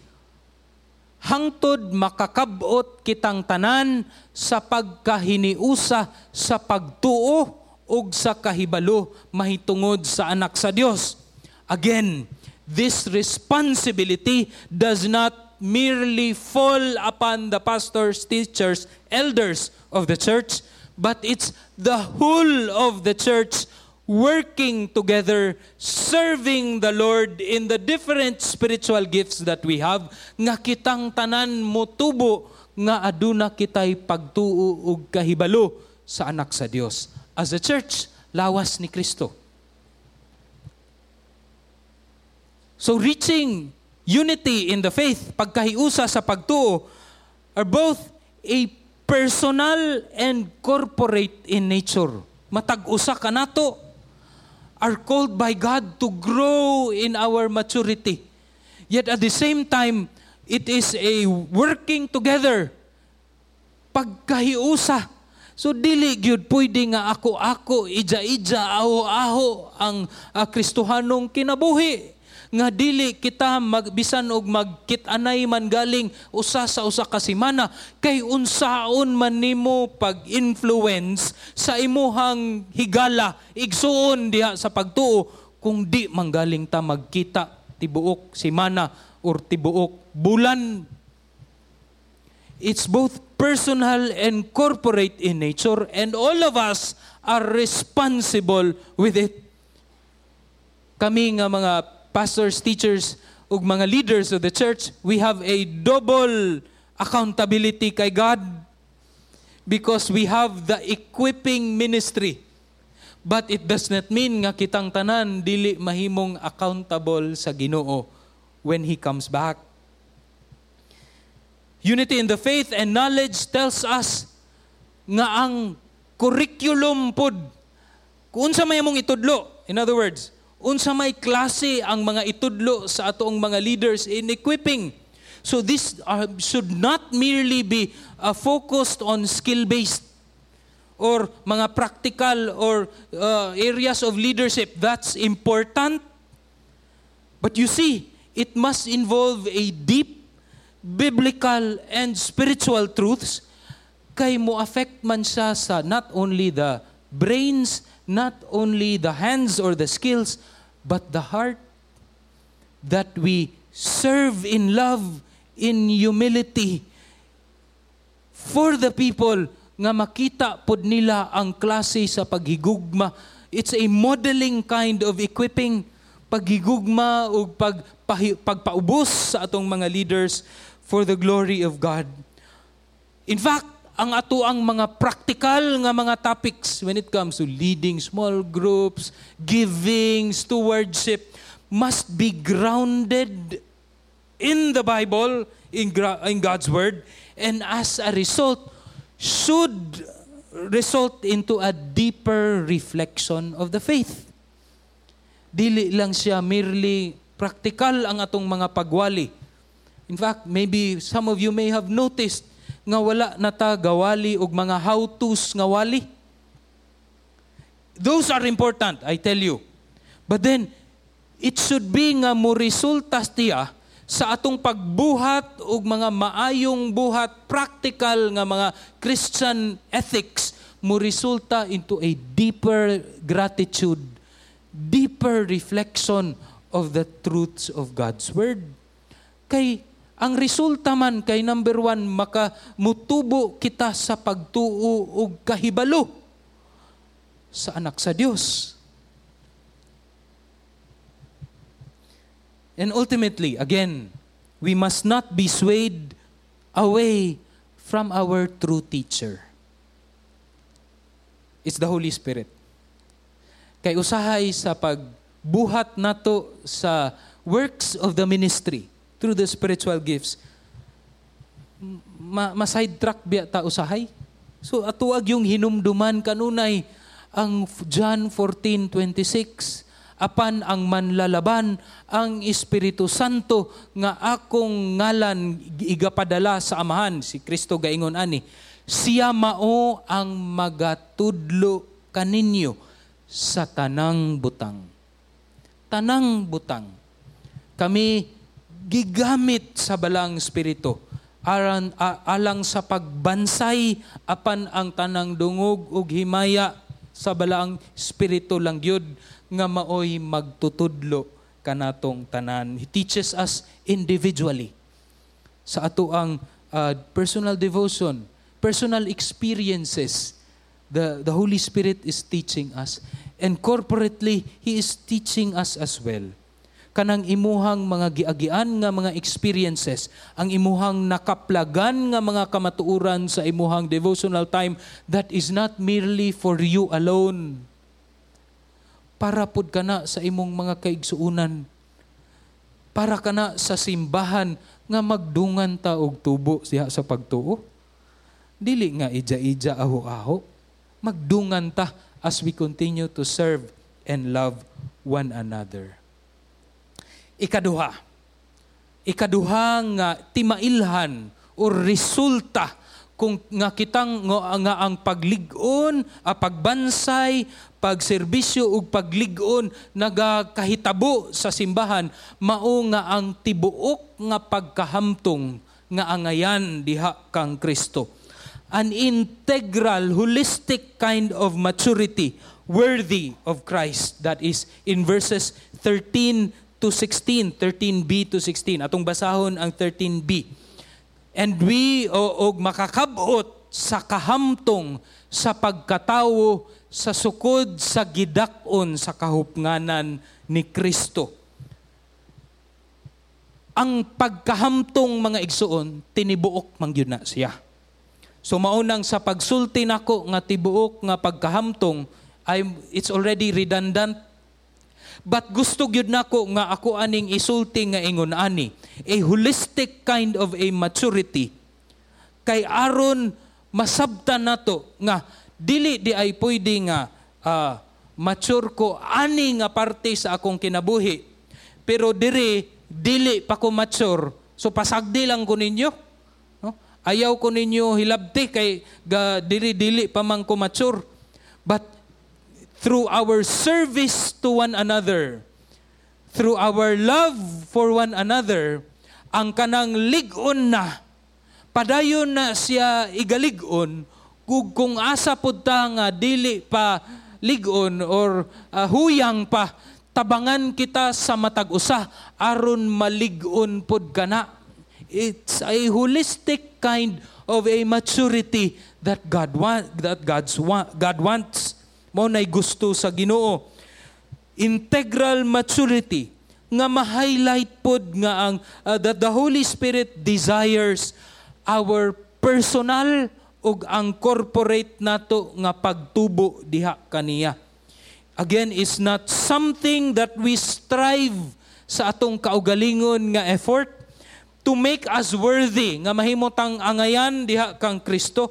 Speaker 1: Hangtod makakabot kitang tanan sa pagkahiniusa sa pagtuo ug sa kahibalo mahitungod sa anak sa Dios. Again, this responsibility does not merely fall upon the pastors, teachers, elders of the church, but it's the whole of the church working together, serving the Lord in the different spiritual gifts that we have, nga kitang tanan mo tubo, nga aduna kitay pagtuo ug kahibalo sa anak sa Dios. As a church, lawas ni Kristo. So reaching unity in the faith, pagkahiusa sa pagtuo, are both a personal and corporate in nature. Matag-usa ka nato are called by God to grow in our maturity. Yet at the same time, it is a working together. Pagkahiusa. So dili gyud pwede nga ako-ako ija-ija aho-aho ang uh, Kristohanong kinabuhi nga dili kita magbisan og magkit-anay man galing usa sa usa ka semana kay unsaon man nimo pag-influence sa imuhang higala igsuon diha sa pagtuo kung di manggaling ta magkita tibuok semana or tibuok bulan. It's both personal and corporate in nature and all of us are responsible with it. Kami nga mga pastors, teachers, ug mga leaders of the church, we have a double accountability kay God because we have the equipping ministry. But it does not mean nga kitang tanan dili mahimong accountable sa Ginoo when He comes back. Unity in the faith and knowledge tells us nga ang curriculum pod kung sa may mong itudlo. In other words, unsa may klase ang mga itudlo sa atoong mga leaders in equipping. So this uh, should not merely be uh, focused on skill-based or mga practical or uh, areas of leadership. That's important. But you see, it must involve a deep biblical and spiritual truths kay mo affect man siya sa not only the brains, not only the hands or the skills, but the heart that we serve in love, in humility for the people nga makita pod nila ang klase sa paghigugma. It's a modeling kind of equipping paghigugma o pag, pagpaubos sa atong mga leaders for the glory of God. In fact, ang ato ang mga practical nga mga topics when it comes to leading small groups, giving, stewardship must be grounded in the Bible, in, in God's word, and as a result should result into a deeper reflection of the faith. Dili lang siya merely practical ang atong mga pagwali. In fact, maybe some of you may have noticed nga wala na ta gawali og mga how-tos nga wali. Those are important, I tell you. But then, it should be nga mo resulta tiya sa atong pagbuhat og mga maayong buhat, practical nga mga Christian ethics mo resulta into a deeper gratitude, deeper reflection of the truths of God's Word. Kay ang resulta man kay number one, makamutubo kita sa pagtuo o kahibalo sa anak sa Diyos. And ultimately, again, we must not be swayed away from our true teacher. It's the Holy Spirit. Kay usahay sa pagbuhat nato sa works of the ministry through the spiritual gifts, ma, ma track biya ta usahay. So atuag yung hinumduman kanunay ang John 14:26 apan ang manlalaban ang Espiritu Santo nga akong ngalan igapadala sa amahan. Si Kristo gaingon ani. Siya mao ang magatudlo kaninyo sa tanang butang. Tanang butang. Kami gigamit sa balang espiritu aran alang sa pagbansay apan ang tanang dungog ug himaya sa balang espiritu lang gyud nga maoy magtutudlo kanatong tanan he teaches us individually sa ato ang uh, personal devotion personal experiences the, the Holy Spirit is teaching us. And corporately, He is teaching us as well. Kanang imuhang mga giagian nga mga experiences, ang imuhang nakaplagan nga mga kamatuuran sa imuhang devotional time, that is not merely for you alone. Para pud kana sa imong mga kaigsuunan. Para kana sa simbahan nga magdungan ta og tubo siya sa pagtuo. Dili nga ija-ija aho-aho. Magdungan ta as we continue to serve and love one another. Ikaduha. Ikaduha nga timailhan o resulta kung nga kitang nga, nga ang paglig-on, a pagbansay, pagserbisyo ug paglig-on nagakahitabo sa simbahan mao nga ang tibuok nga pagkahamtong nga angayan diha kang Kristo an integral, holistic kind of maturity worthy of Christ. That is in verses 13 to 16, 13b to 16. Atong basahon ang 13b. And we, o, o makakabot sa kahamtong sa pagkatawo sa sukod sa gidakon sa kahupnganan ni Kristo. Ang pagkahamtong mga igsuon, tinibuok mangyud na siya So maunang sa pagsulti nako nga tibuok nga pagkahamtong ay it's already redundant. But gusto gyud nako nga ako aning isulti nga ingon ani, a holistic kind of a maturity. Kay aron masabtan nato nga dili di ay pwede nga uh, mature ko ani nga parte sa akong kinabuhi. Pero diri dili pa ko mature. So pasagdi lang ko ninyo Ayaw ko ninyo hilabti kay ga dili-dili pa man ko mature. But through our service to one another, through our love for one another, ang kanang ligon na, padayon na siya igaligon, kung, kung asa pud ta nga dili pa ligon or uh, huyang pa, tabangan kita sa matag usa aron maligon pud kana It's a holistic kind of a maturity that God want that God's want, God wants. Mo nay gusto sa Ginoo. Integral maturity nga ma-highlight pod nga ang uh, that the Holy Spirit desires our personal ug ang corporate nato nga pagtubo diha kaniya. Again, is not something that we strive sa atong kaugalingon nga effort, to make us worthy nga mahimotang angayan diha kang Kristo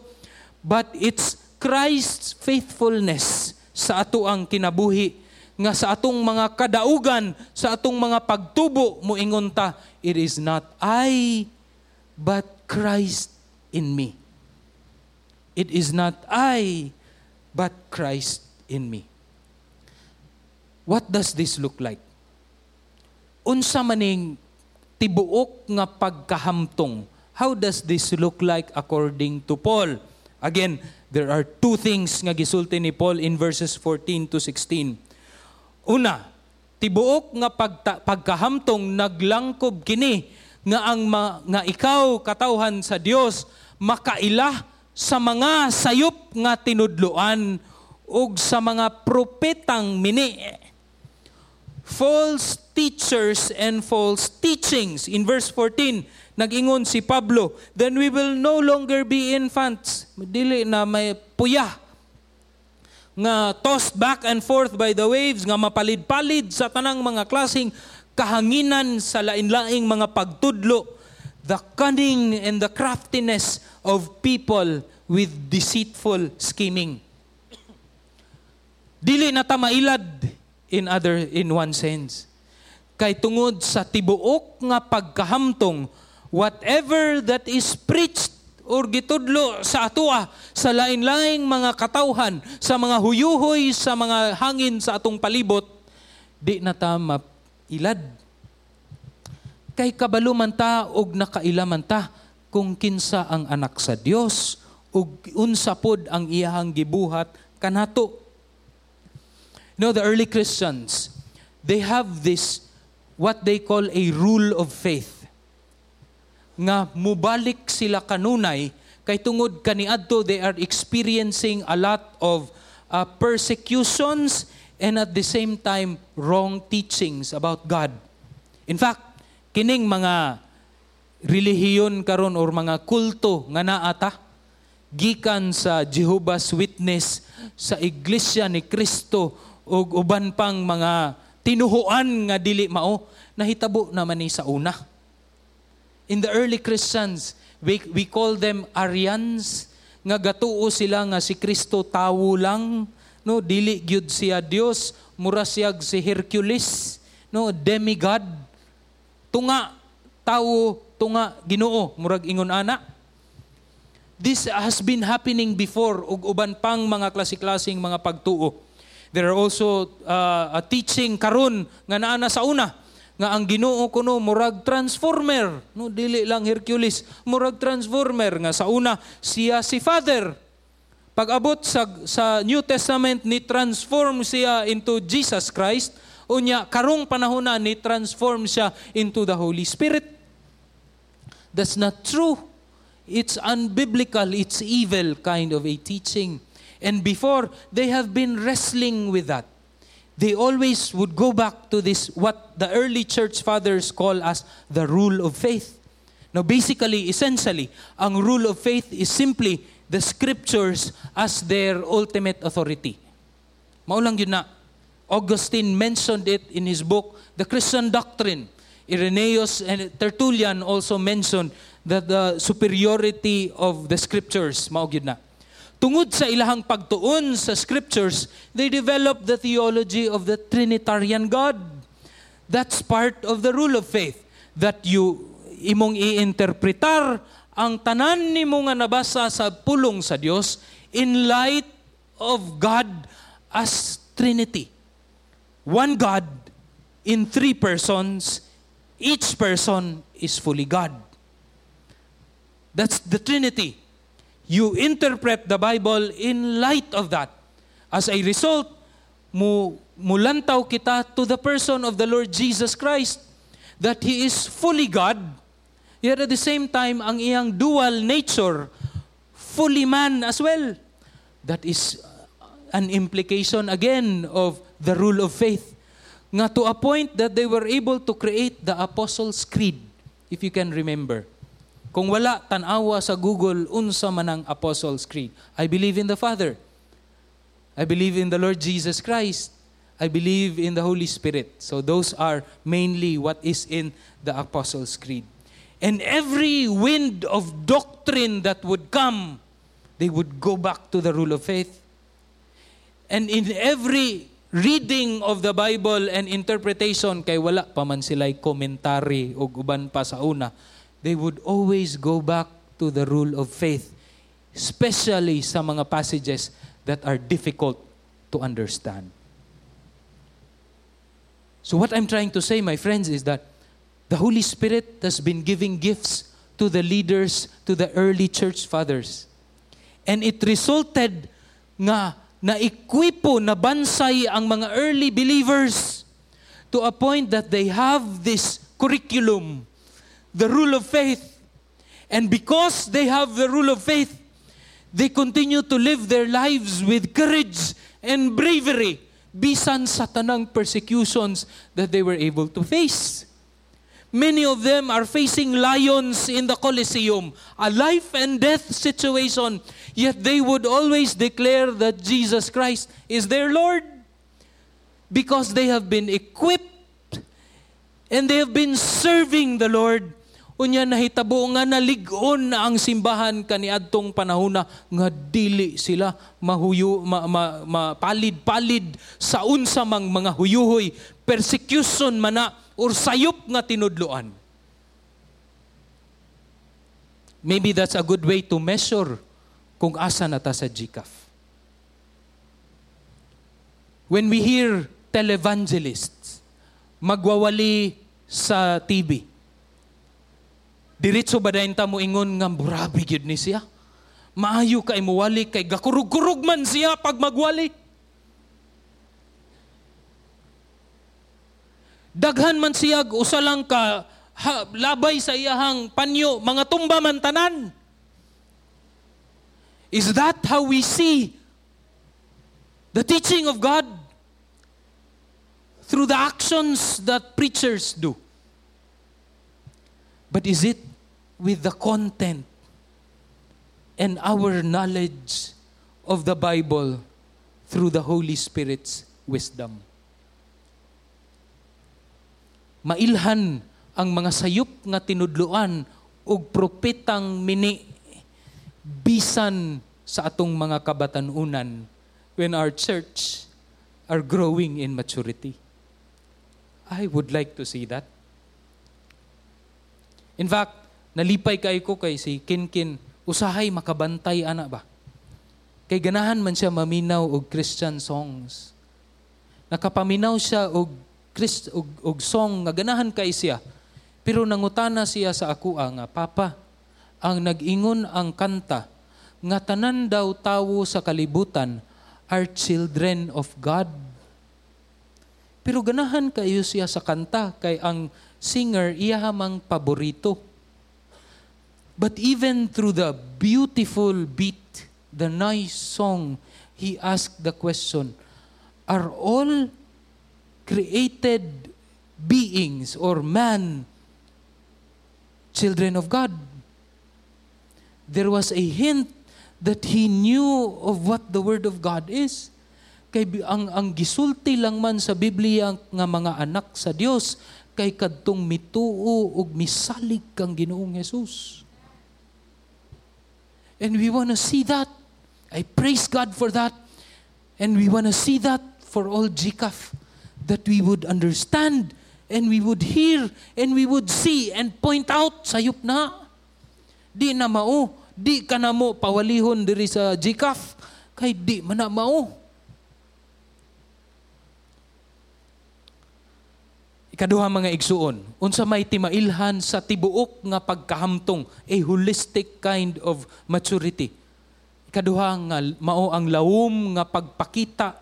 Speaker 1: but it's Christ's faithfulness sa ato ang kinabuhi nga sa atong mga kadaugan sa atong mga pagtubo moingon ta it is not I but Christ in me it is not I but Christ in me what does this look like unsa maning tibuok nga pagkahamtong. How does this look like according to Paul? Again, there are two things nga gisulti ni Paul in verses 14 to 16. Una, tibuok nga pagta, pagkahamtong naglangkob kini nga ang ma, nga ikaw katawhan sa Dios makaila sa mga sayop nga tinudloan ug sa mga propetang mini false teachers and false teachings. In verse 14, nag-ingon si Pablo, then we will no longer be infants. Dili na may puya nga tossed back and forth by the waves, nga mapalid-palid sa tanang mga klasing kahanginan sa lain-laing mga pagtudlo, the cunning and the craftiness of people with deceitful scheming. Dili na ta mailad in other in one sense. Kay tungod sa tibuok nga pagkahamtong whatever that is preached or gitudlo sa atoa sa lain-laing mga katawhan, sa mga huyuhoy, sa mga hangin sa atong palibot, di na ta mailad. Kay kabalo man ta og nakaila man ta kung kinsa ang anak sa Dios ug unsa pod ang iyahang gibuhat kanato You know, the early Christians, they have this, what they call a rule of faith. Nga mubalik sila kanunay Kay tungod kaniadto they are experiencing a lot of uh, persecutions and at the same time wrong teachings about God. In fact, kining mga relihiyon karon or mga kulto nga naata gikan sa Jehovah's Witness sa iglesia ni Kristo ug uban pang mga tinuhuan nga dili mao nahitabo naman ni sa una. In the early Christians, we, we call them Aryans, nga gatuo sila nga si Kristo tawo lang, no, dili gyud siya Dios, mura siyag si Hercules, no, demigod. Tunga tawo, tunga Ginoo, murag ingon ana. This has been happening before ug uban pang mga klase-klaseng mga pagtuo. There are also uh, a teaching karon nga naa na sa una nga ang Ginoo kuno murag transformer. No dili lang Hercules murag transformer. Nga sa una siya si Father. Pag-abot sa sa New Testament ni transform siya into Jesus Christ. Unya karong panahon na ni transform siya into the Holy Spirit. That's not true. It's unbiblical. It's evil kind of a teaching. And before they have been wrestling with that they always would go back to this, what the early church fathers call as the rule of faith. Now, basically, essentially, ang rule of faith is simply the scriptures as their ultimate authority. Maulang yun na. Augustine mentioned it in his book, The Christian Doctrine. Irenaeus and Tertullian also mentioned that the superiority of the scriptures. Yun na. Tungod sa ilahang pagtuon sa scriptures, they developed the theology of the Trinitarian God. That's part of the rule of faith. That you imong iinterpretar ang tanan nimo nga nabasa sa pulong sa Dios in light of God as Trinity. One God in three persons, each person is fully God. That's the Trinity you interpret the Bible in light of that. As a result, mu mulantaw kita to the person of the Lord Jesus Christ that He is fully God, yet at the same time, ang iyang dual nature, fully man as well. That is an implication again of the rule of faith. Nga to a point that they were able to create the Apostles' Creed, if you can remember. Kung wala tanawa sa Google unsa man ang Apostles' Creed. I believe in the Father. I believe in the Lord Jesus Christ. I believe in the Holy Spirit. So those are mainly what is in the Apostles' Creed. And every wind of doctrine that would come, they would go back to the rule of faith. And in every reading of the Bible and interpretation, kay wala pa man sila'y komentary o uban pa sa una, they would always go back to the rule of faith, especially sa mga passages that are difficult to understand. So what I'm trying to say, my friends, is that the Holy Spirit has been giving gifts to the leaders, to the early church fathers. And it resulted nga na ikwipo, na bansay ang mga early believers to a point that they have this curriculum the rule of faith. And because they have the rule of faith, they continue to live their lives with courage and bravery bisan sa tanang persecutions that they were able to face. Many of them are facing lions in the Colosseum, a life and death situation, yet they would always declare that Jesus Christ is their Lord because they have been equipped and they have been serving the Lord Unya nahitabo nga naligon na ang simbahan kaniadtong panahon nga dili sila mahuyo ma, ma, ma palid-palid sa unsa mang mga huyuhoy persecution mana or sayop nga tinudloan. Maybe that's a good way to measure kung asa na ta sa GCAF. When we hear televangelists magwawali sa TV, Diretso ba dahin ta mo ingon nga burabi gyud ni siya? Maayo kay muwali kay gakurug-kurug man siya pag magwali. Daghan man siya usa lang ka ha, labay sa iyahang panyo, mga tumba man tanan. Is that how we see the teaching of God? Through the actions that preachers do. But is it with the content and our knowledge of the Bible through the Holy Spirit's wisdom? Mailhan ang mga sayop nga tinudloan ug propetang mini bisan sa atong mga kabatanunan when our church are growing in maturity. I would like to see that. In fact, nalipay kay ko kay si Kinkin, usahay makabantay ana ba? Kay ganahan man siya maminaw og Christian songs. Nakapaminaw siya og Christ og, og song nga ganahan kay siya. Pero nangutana siya sa ako nga, Papa, ang nag-ingon ang kanta, nga tanan daw tawo sa kalibutan are children of God. Pero ganahan kayo siya sa kanta, kay ang singer iya hamang paborito. But even through the beautiful beat, the nice song, he asked the question, are all created beings or man children of God? there was a hint that he knew of what the Word of God is. Kay ang, ang gisulti lang man sa Biblia nga mga anak sa Dios kay kadtong mituo ug misalig kang Ginoong Hesus. And we want to see that. I praise God for that. And we want to see that for all GCAF. That we would understand and we would hear and we would see and point out sayop na. Di na mao di ka na mo pawalihon diri sa GCAF, kay di man na mao. Ikaduha mga igsuon, unsa may timailhan sa tibuok nga pagkahamtong, a holistic kind of maturity. Ikaduha nga mao ang lawom nga pagpakita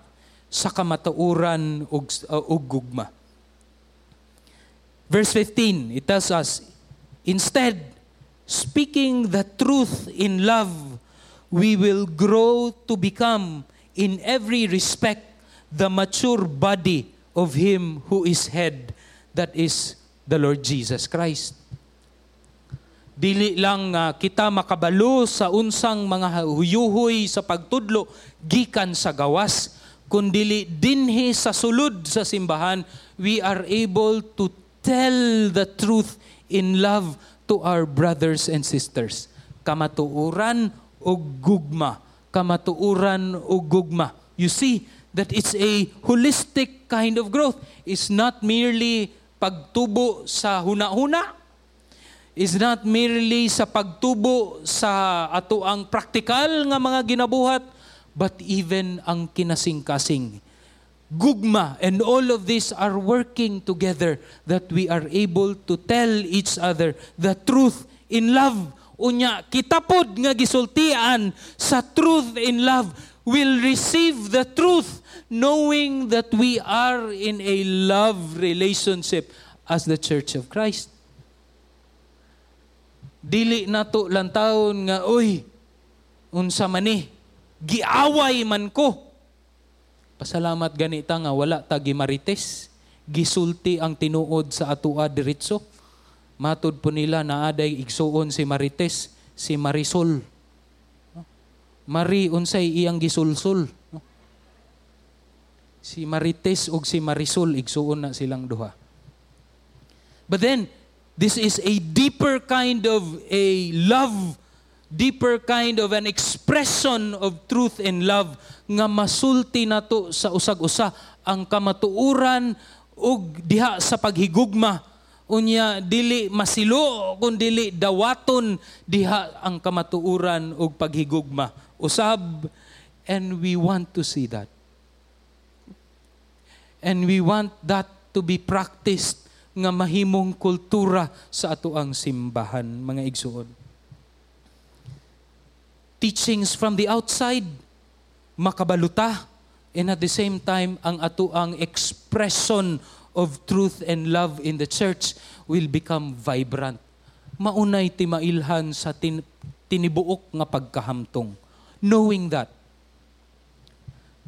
Speaker 1: sa kamatuoran ug uh, ug gugma. Verse 15, it tells us, instead, speaking the truth in love, we will grow to become, in every respect, the mature body of Him who is head, that is the Lord Jesus Christ. Dili lang uh, kita makabalo sa unsang mga huyuhoy sa pagtudlo gikan sa gawas, kundili dinhi sa sulod sa simbahan, we are able to tell the truth in love to our brothers and sisters. Kamatuuran o gugma. Kamatuuran o gugma. You see that it's a holistic kind of growth. It's not merely pagtubo sa huna-huna. It's not merely sa pagtubo sa ato ang praktikal nga mga ginabuhat, but even ang kinasing-kasing gugma, and all of these are working together that we are able to tell each other the truth in love. Unya, kitapod nga gisultian sa truth in love will receive the truth knowing that we are in a love relationship as the Church of Christ. Dili nato lantaon nga, uy, unsa man ni, giaway man ko Pasalamat ganita nga wala ta gimarites, gisulti ang tinuod sa atua diretso. Matod po nila na aday igsuon si Marites, si Marisol. Mari unsay iyang gisulsul. Si Marites ug si Marisol igsuon na silang duha. But then this is a deeper kind of a love deeper kind of an expression of truth and love nga masulti nato sa usag-usa ang kamatuuran ug diha sa paghigugma. Unya dili masilo kun dili dawaton diha ang kamatuuran ug paghigugma. Usab and we want to see that and we want that to be practiced nga mahimong kultura sa ato ang simbahan mga igsuon teachings from the outside, makabaluta, and at the same time, ang ato ang expression of truth and love in the church will become vibrant. Maunay timailhan sa tin, tinibuok nga pagkahamtong. knowing that,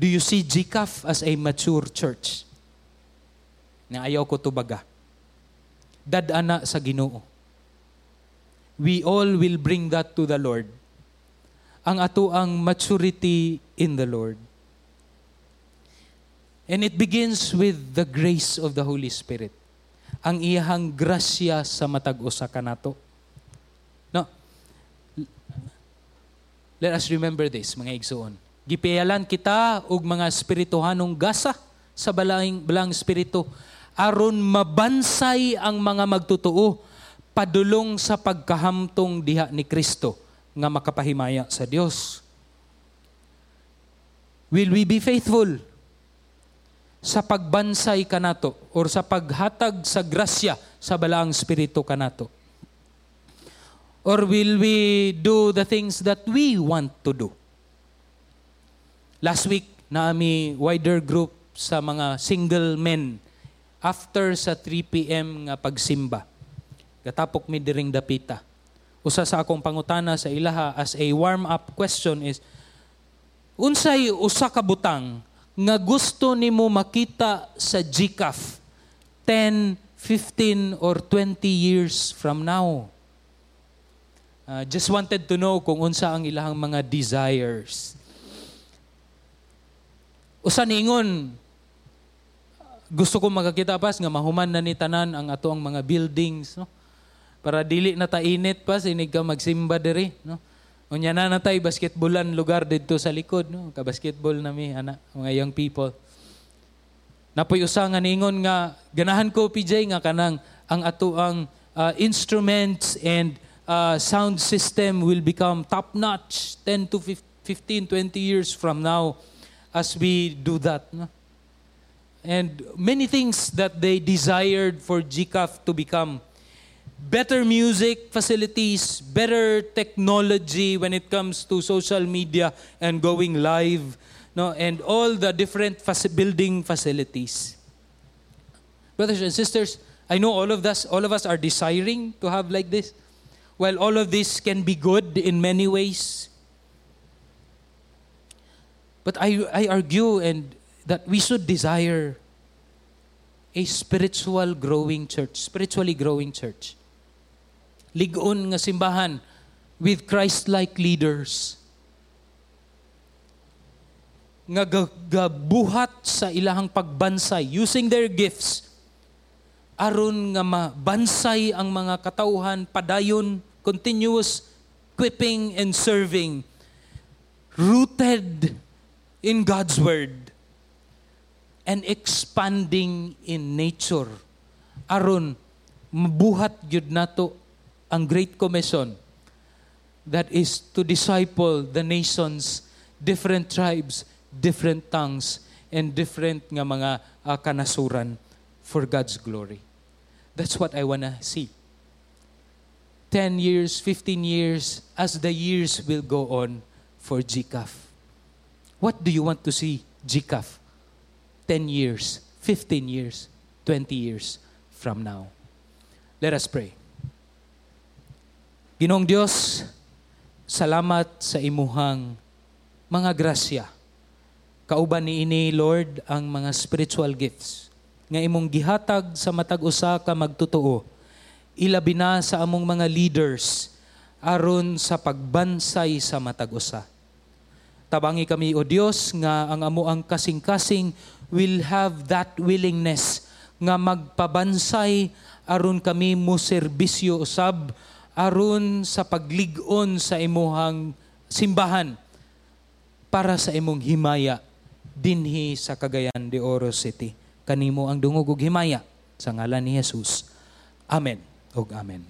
Speaker 1: do you see GCAF as a mature church? Na ayaw ko tubaga. Dadana sa ginoo. We all will bring that to the Lord. Ang ato ang maturity in the Lord. And it begins with the grace of the Holy Spirit. Ang iyahang grasya sa matag usa kanato. No. Let us remember this, mga igsoon. Gipiyalan kita og mga espirituhanong gasa sa balang balang espiritu aron mabansay ang mga magtutuo padulong sa pagkahamtong diha ni Kristo nga makapahimaya sa Dios. Will we be faithful sa pagbansay kanato or sa paghatag sa grasya sa balaang espiritu kanato? Or will we do the things that we want to do? Last week, naami wider group sa mga single men after sa 3 p.m. nga pagsimba. Gatapok mi diring dapita. Usa sa akong pangutana sa ilaha as a warm-up question is, unsay usa ka butang nga gusto nimo makita sa GCAF 10, 15, or 20 years from now? Uh, just wanted to know kung unsa ang ilahang mga desires. Usa ningon, gusto ko makakita pas nga mahuman na ni tanan ang ato ang mga buildings, no? Para dili na ta init pa sinig ka magsimba diri, no? Unya na natay basketballan lugar didto sa likod, no? Ka basketball na mi ana mga young people. Napoy usa nga ningon nga ganahan ko PJ nga kanang ang ato ang uh, instruments and uh, sound system will become top-notch 10 to 15, 20 years from now as we do that. No? And many things that they desired for GCAF to become better music facilities, better technology when it comes to social media and going live, no, and all the different building facilities. Brothers and sisters, I know all of us, all of us are desiring to have like this. While all of this can be good in many ways, but I, I argue and that we should desire a spiritual growing church, spiritually growing church. Ligon nga simbahan with Christ-like leaders nga gabuhat sa ilahang pagbansay using their gifts aron nga mabansay ang mga katauhan padayon continuous equipping and serving rooted in God's word and expanding in nature. Aron mabuhat gyud nato ang great commission that is to disciple the nations different tribes different tongues and different nga mga uh, kanasuran for God's glory. That's what I want to see. 10 years 15 years as the years will go on for GCAF what do you want to see GCAF 10 years, 15 years, 20 years from now. Let us pray. Ginong Diyos, salamat sa imuhang mga grasya. Kauban ni ini, Lord, ang mga spiritual gifts nga imong gihatag sa matag usa ka magtutuo. Ilabi na sa among mga leaders aron sa pagbansay sa matag usa. Tabangi kami o Dios nga ang amo ang kasing-kasing will have that willingness nga magpabansay aron kami mo serbisyo usab aron sa paglig-on sa imuhang simbahan para sa imong himaya dinhi sa Cagayan de Oro City. Kanimo ang dungog ug himaya sa ngalan ni Jesus. Amen. Og amen.